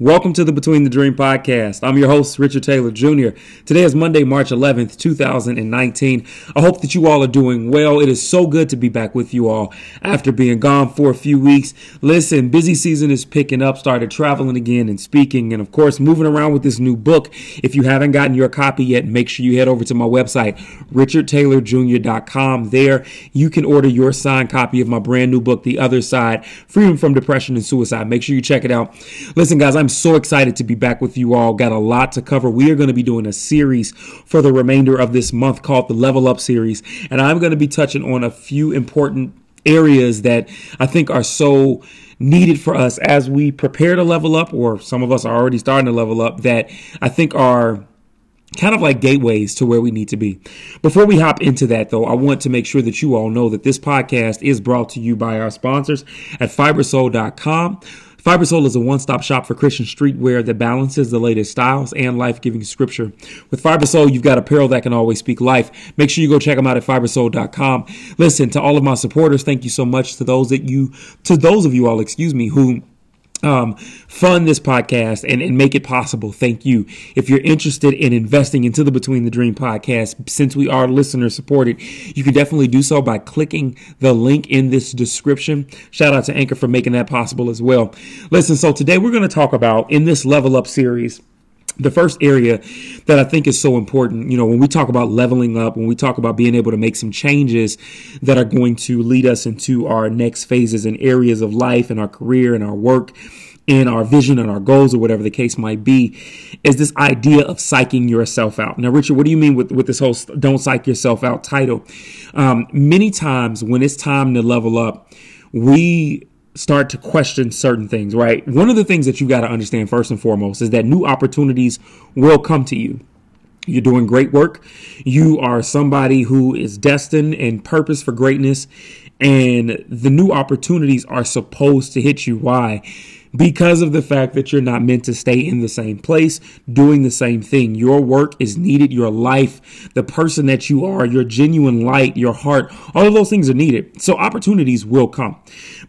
Welcome to the Between the Dream podcast. I'm your host, Richard Taylor Jr. Today is Monday, March 11th, 2019. I hope that you all are doing well. It is so good to be back with you all after being gone for a few weeks. Listen, busy season is picking up, started traveling again and speaking, and of course, moving around with this new book. If you haven't gotten your copy yet, make sure you head over to my website, richardtaylorjr.com. There, you can order your signed copy of my brand new book, The Other Side Freedom from Depression and Suicide. Make sure you check it out. Listen, guys, I'm so excited to be back with you all. Got a lot to cover. We are going to be doing a series for the remainder of this month called the Level Up series. And I'm going to be touching on a few important areas that I think are so needed for us as we prepare to level up, or some of us are already starting to level up, that I think are kind of like gateways to where we need to be. Before we hop into that, though, I want to make sure that you all know that this podcast is brought to you by our sponsors at fibersoul.com. Fibersoul is a one-stop shop for Christian streetwear that balances the latest styles and life-giving scripture. With Fibersoul, you've got apparel that can always speak life. Make sure you go check them out at fibersoul.com. Listen, to all of my supporters, thank you so much to those that you, to those of you all, excuse me, who um, fund this podcast and, and make it possible. Thank you. If you're interested in investing into the Between the Dream podcast, since we are listener supported, you can definitely do so by clicking the link in this description. Shout out to Anchor for making that possible as well. Listen, so today we're going to talk about in this level up series the first area that I think is so important, you know, when we talk about leveling up, when we talk about being able to make some changes that are going to lead us into our next phases and areas of life and our career and our work and our vision and our goals or whatever the case might be, is this idea of psyching yourself out. Now, Richard, what do you mean with, with this whole don't psych yourself out title? Um, many times when it's time to level up, we start to question certain things, right? One of the things that you got to understand first and foremost is that new opportunities will come to you. You're doing great work. You are somebody who is destined and purpose for greatness, and the new opportunities are supposed to hit you. Why? Because of the fact that you're not meant to stay in the same place doing the same thing. Your work is needed, your life, the person that you are, your genuine light, your heart, all of those things are needed. So opportunities will come.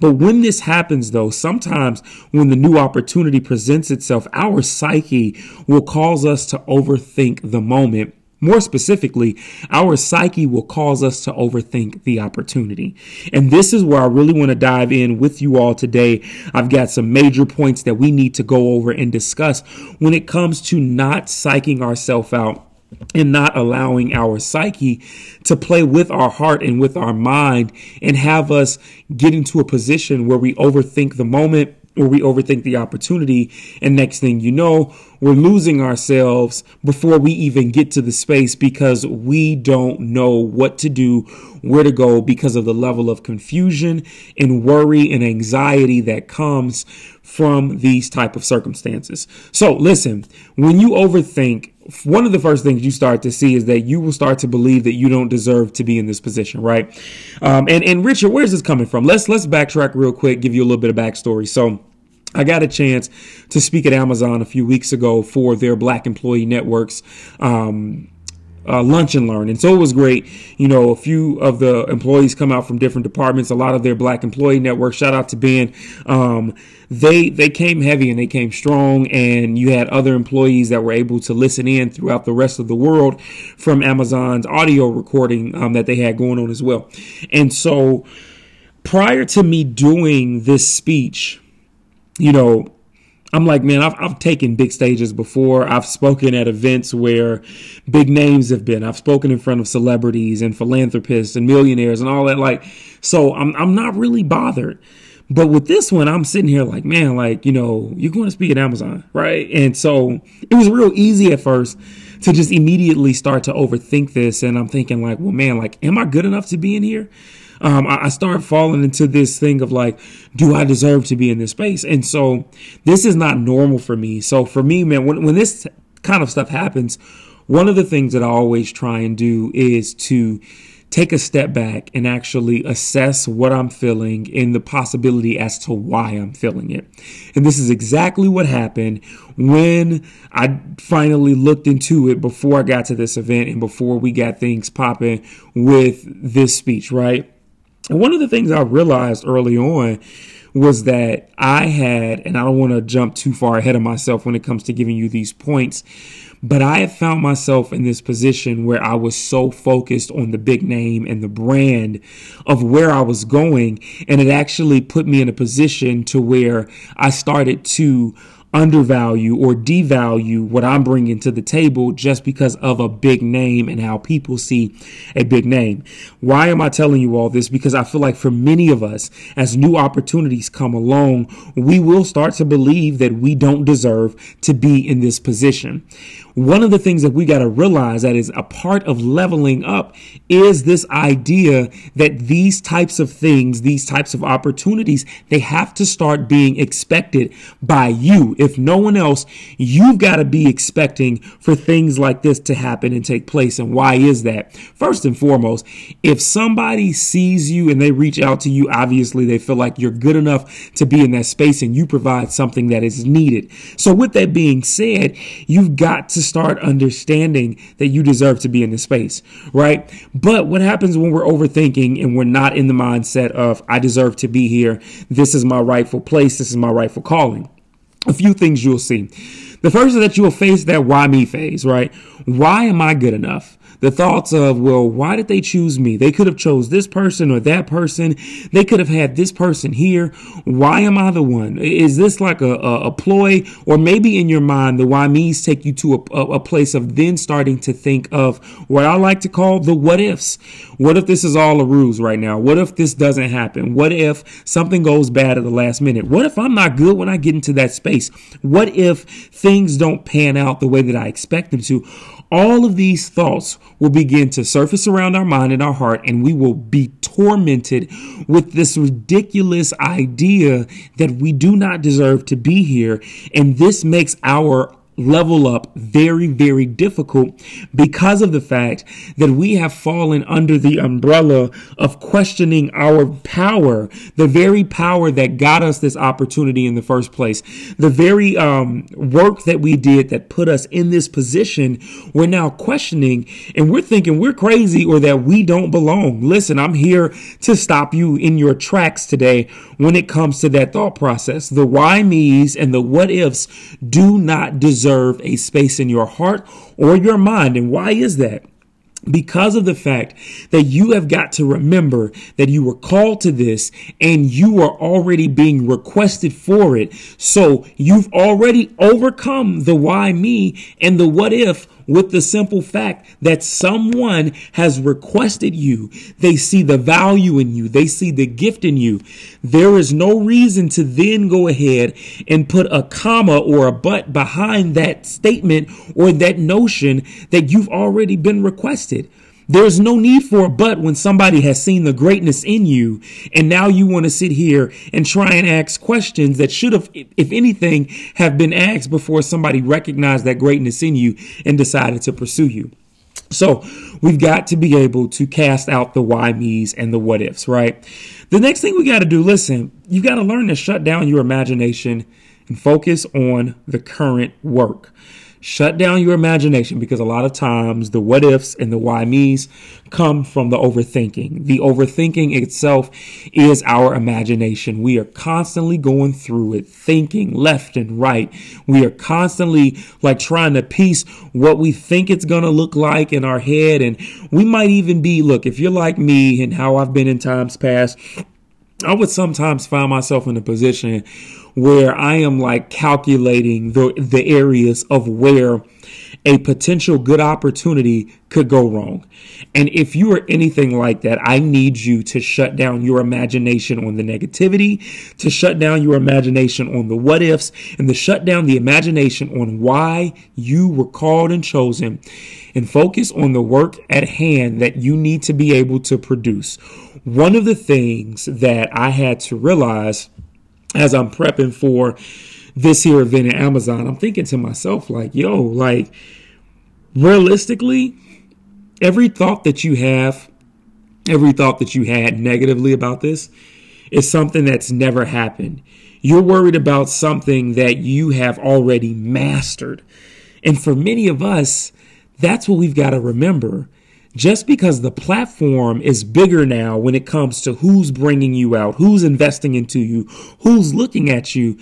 But when this happens, though, sometimes when the new opportunity presents itself, our psyche will cause us to overthink the moment more specifically, our psyche will cause us to overthink the opportunity. And this is where I really want to dive in with you all today. I've got some major points that we need to go over and discuss when it comes to not psyching ourselves out and not allowing our psyche to play with our heart and with our mind and have us get into a position where we overthink the moment or we overthink the opportunity. And next thing you know, we're losing ourselves before we even get to the space because we don't know what to do, where to go because of the level of confusion and worry and anxiety that comes from these type of circumstances. So listen, when you overthink, one of the first things you start to see is that you will start to believe that you don't deserve to be in this position, right? Um, and and Richard, where's this coming from? Let's let's backtrack real quick, give you a little bit of backstory. So. I got a chance to speak at Amazon a few weeks ago for their Black Employee Networks um, uh, lunch and learn. And so it was great. You know, a few of the employees come out from different departments. A lot of their Black Employee Network. Shout out to Ben. Um, they they came heavy and they came strong. And you had other employees that were able to listen in throughout the rest of the world from Amazon's audio recording um, that they had going on as well. And so prior to me doing this speech you know, I'm like, man, I've, I've taken big stages before. I've spoken at events where big names have been. I've spoken in front of celebrities and philanthropists and millionaires and all that. Like, so I'm, I'm not really bothered. But with this one, I'm sitting here like, man, like, you know, you're going to speak at Amazon, right? And so it was real easy at first to just immediately start to overthink this. And I'm thinking, like, well, man, like, am I good enough to be in here? Um, I, I start falling into this thing of like, do I deserve to be in this space? And so this is not normal for me. So for me, man, when, when this kind of stuff happens, one of the things that I always try and do is to take a step back and actually assess what I'm feeling and the possibility as to why I'm feeling it. And this is exactly what happened when I finally looked into it before I got to this event and before we got things popping with this speech, right? And one of the things I realized early on was that I had, and I don't want to jump too far ahead of myself when it comes to giving you these points, but I have found myself in this position where I was so focused on the big name and the brand of where I was going. And it actually put me in a position to where I started to undervalue or devalue what I'm bringing to the table just because of a big name and how people see a big name. Why am I telling you all this? Because I feel like for many of us, as new opportunities come along, we will start to believe that we don't deserve to be in this position. One of the things that we got to realize that is a part of leveling up is this idea that these types of things, these types of opportunities, they have to start being expected by you. If no one else, you've got to be expecting for things like this to happen and take place. And why is that? First and foremost, if somebody sees you and they reach out to you, obviously they feel like you're good enough to be in that space and you provide something that is needed. So with that being said, you've got to start understanding that you deserve to be in this space, right? But what happens when we're overthinking and we're not in the mindset of, I deserve to be here. This is my rightful place. This is my rightful calling. A few things you'll see. The first is that you will face that why me phase, right? Why am I good enough? The thoughts of, well, why did they choose me? They could have chose this person or that person. They could have had this person here. Why am I the one? Is this like a, a, a ploy? Or maybe in your mind, the why me's take you to a, a place of then starting to think of what I like to call the what ifs. What if this is all a ruse right now? What if this doesn't happen? What if something goes bad at the last minute? What if I'm not good when I get into that space? What if things don't pan out the way that I expect them to? All of these thoughts will begin to surface around our mind and our heart, and we will be tormented with this ridiculous idea that we do not deserve to be here. And this makes our level up very, very difficult because of the fact that we have fallen under the umbrella of questioning our power, the very power that got us this opportunity in the first place, the very um, work that we did that put us in this position. We're now questioning and we're thinking we're crazy or that we don't belong. Listen, I'm here to stop you in your tracks today when it comes to that thought process. The why me's and the what ifs do not deserve a space in your heart or your mind. And why is that? because of the fact that you have got to remember that you were called to this and you are already being requested for it. So you've already overcome the why me and the what if with the simple fact that someone has requested you. They see the value in you. They see the gift in you. There is no reason to then go ahead and put a comma or a but behind that statement or that notion that you've already been requested. There's no need for a but when somebody has seen the greatness in you and now you want to sit here and try and ask questions that should have, if anything, have been asked before somebody recognized that greatness in you and decided to pursue you. So we've got to be able to cast out the why me's and the what ifs, right? The next thing we got to do, listen, you got to learn to shut down your imagination and focus on the current work. Shut down your imagination because a lot of times the what ifs and the why me's come from the overthinking. The overthinking itself is our imagination. We are constantly going through it, thinking left and right. We are constantly like trying to piece what we think it's going to look like in our head. And we might even be, look, if you're like me and how I've been in times past, I would sometimes find myself in a position where I am like calculating the, the areas of where a potential good opportunity could go wrong. And if you are anything like that, I need you to shut down your imagination on the negativity, to shut down your imagination on the what ifs, and to shut down the imagination on why you were called and chosen, and focus on the work at hand that you need to be able to produce. One of the things that I had to realize as I'm prepping for this here event at Amazon, I'm thinking to myself, like, yo, like, realistically, every thought that you have, every thought that you had negatively about this is something that's never happened. You're worried about something that you have already mastered. And for many of us, that's what we've got to remember just because the platform is bigger now when it comes to who's bringing you out, who's investing into you, who's looking at you,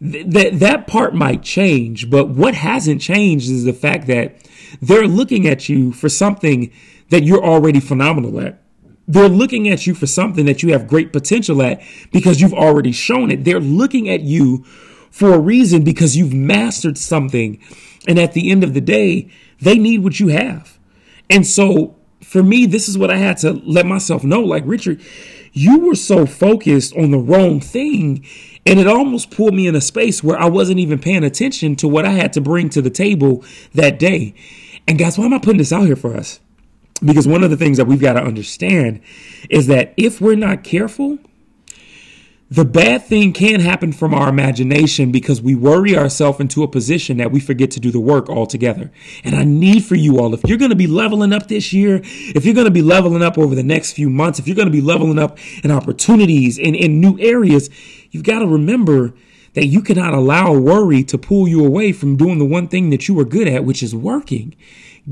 th- that that part might change. But what hasn't changed is the fact that they're looking at you for something that you're already phenomenal at. They're looking at you for something that you have great potential at because you've already shown it. They're looking at you for a reason because you've mastered something. And at the end of the day, they need what you have. And so for me, this is what I had to let myself know. Like, Richard, you were so focused on the wrong thing. And it almost pulled me in a space where I wasn't even paying attention to what I had to bring to the table that day. And guys, why am I putting this out here for us? Because one of the things that we've got to understand is that if we're not careful, the bad thing can happen from our imagination because we worry ourselves into a position that we forget to do the work altogether. And I need for you all, if you're going to be leveling up this year, if you're going to be leveling up over the next few months, if you're going to be leveling up in opportunities in, in new areas, you've got to remember that you cannot allow worry to pull you away from doing the one thing that you are good at, which is working.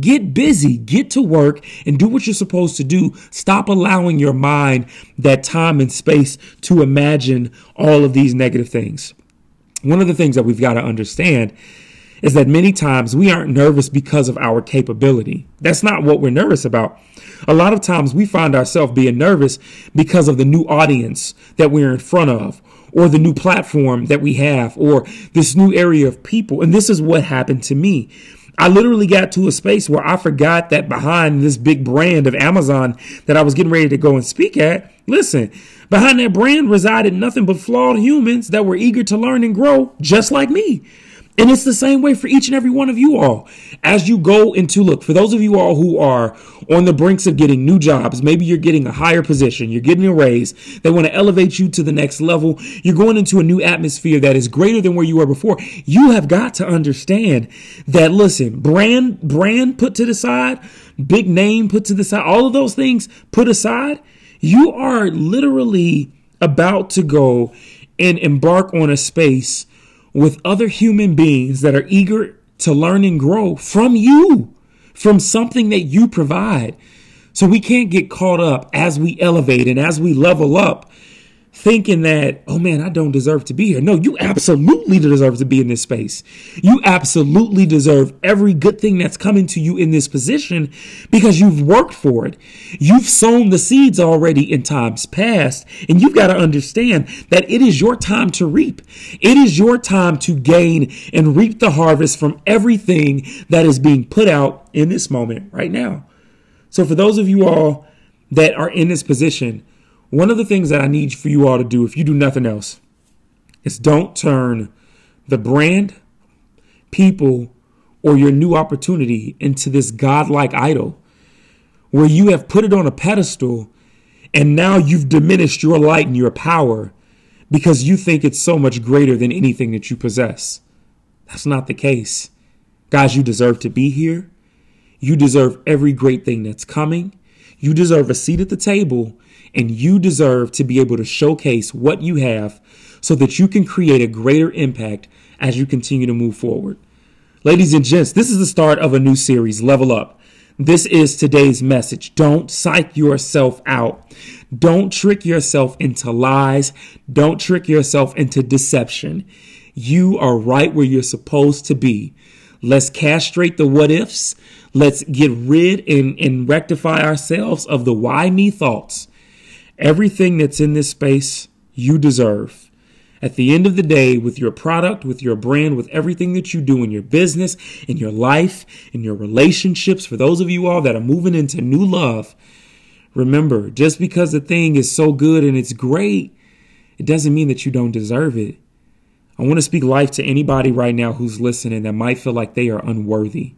Get busy, get to work, and do what you're supposed to do. Stop allowing your mind that time and space to imagine all of these negative things. One of the things that we've got to understand is that many times we aren't nervous because of our capability. That's not what we're nervous about. A lot of times we find ourselves being nervous because of the new audience that we're in front of, or the new platform that we have, or this new area of people. And this is what happened to me. I literally got to a space where I forgot that behind this big brand of Amazon that I was getting ready to go and speak at, listen, behind that brand resided nothing but flawed humans that were eager to learn and grow just like me. And it's the same way for each and every one of you all. As you go into look, for those of you all who are on the brinks of getting new jobs, maybe you're getting a higher position, you're getting a raise, they want to elevate you to the next level, you're going into a new atmosphere that is greater than where you were before. You have got to understand that listen, brand brand put to the side, big name put to the side, all of those things put aside, you are literally about to go and embark on a space with other human beings that are eager to learn and grow from you, from something that you provide. So we can't get caught up as we elevate and as we level up thinking that, oh man, I don't deserve to be here. No, you absolutely deserve to be in this space. You absolutely deserve every good thing that's coming to you in this position because you've worked for it. You've sown the seeds already in times past, and you've got to understand that it is your time to reap. It is your time to gain and reap the harvest from everything that is being put out in this moment right now. So, for those of you all that are in this position, one of the things that I need for you all to do, if you do nothing else, is don't turn the brand, people, or your new opportunity into this godlike idol where you have put it on a pedestal and now you've diminished your light and your power because you think it's so much greater than anything that you possess. That's not the case. Guys, you deserve to be here. You deserve every great thing that's coming. You deserve a seat at the table and you deserve to be able to showcase what you have so that you can create a greater impact as you continue to move forward. Ladies and gents, this is the start of a new series, Level Up. This is today's message. Don't psych yourself out. Don't trick yourself into lies. Don't trick yourself into deception. You are right where you're supposed to be. Let's castrate the what ifs. Let's get rid and, and rectify ourselves of the why me thoughts. Everything that's in this space, you deserve. At the end of the day, with your product, with your brand, with everything that you do in your business, in your life, in your relationships, for those of you all that are moving into new love, remember, just because the thing is so good and it's great, it doesn't mean that you don't deserve it. I want to speak life to anybody right now who's listening that might feel like they are unworthy.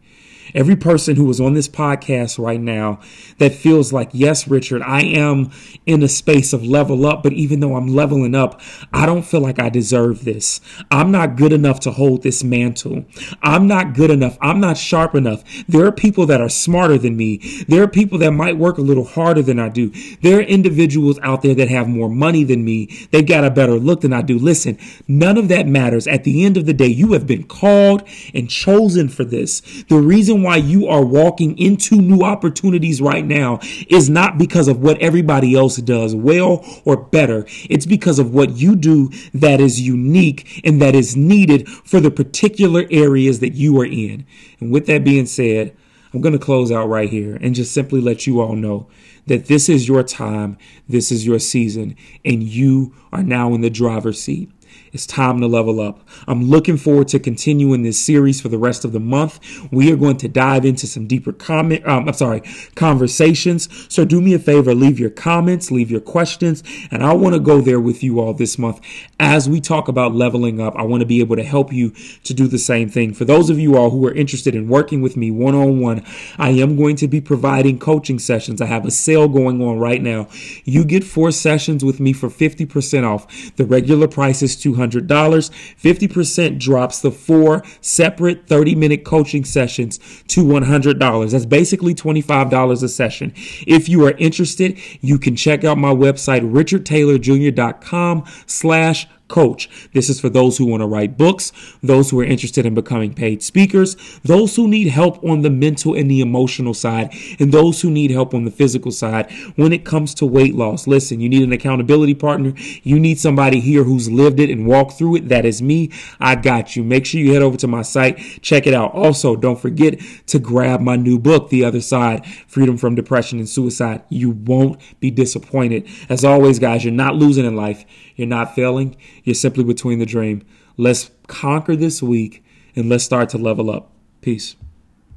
Every person who is on this podcast right now that feels like, yes, Richard, I am in a space of level up, but even though I'm leveling up, I don't feel like I deserve this. I'm not good enough to hold this mantle. I'm not good enough. I'm not sharp enough. There are people that are smarter than me. There are people that might work a little harder than I do. There are individuals out there that have more money than me. They've got a better look than I do. Listen, none of that matters. At the end of the day, you have been called and chosen for this. The reason reason why you are walking into new opportunities right now is not because of what everybody else does well or better. It's because of what you do that is unique and that is needed for the particular areas that you are in. And with that being said, I'm going to close out right here and just simply let you all know that this is your time, this is your season, and you are now in the driver's seat. It's time to level up. I'm looking forward to continuing this series for the rest of the month. We are going to dive into some deeper comment. Um, I'm sorry, conversations. So do me a favor, leave your comments, leave your questions, and I want to go there with you all this month as we talk about leveling up. I want to be able to help you to do the same thing. For those of you all who are interested in working with me one on one, I am going to be providing coaching sessions. I have a sale going on right now. You get four sessions with me for 50% off. The regular price is 200 $200. 50% drops the four separate 30 minute coaching sessions to $100. That's basically $25 a session. If you are interested, you can check out my website, richardtaylorjr.com slash coach. This is for those who want to write books, those who are interested in becoming paid speakers, those who need help on the mental and the emotional side, and those who need help on the physical side when it comes to weight loss. Listen, you need an accountability partner. You need somebody here who's lived it and walked through it. That is me. I got you. Make sure you head over to my site, check it out. Also, don't forget to grab my new book, The Other Side Freedom from Depression and Suicide. You won't be disappointed. As always, guys, you're not losing in life. You're not failing. You're simply between the dream. Let's conquer this week and let's start to level up. Peace.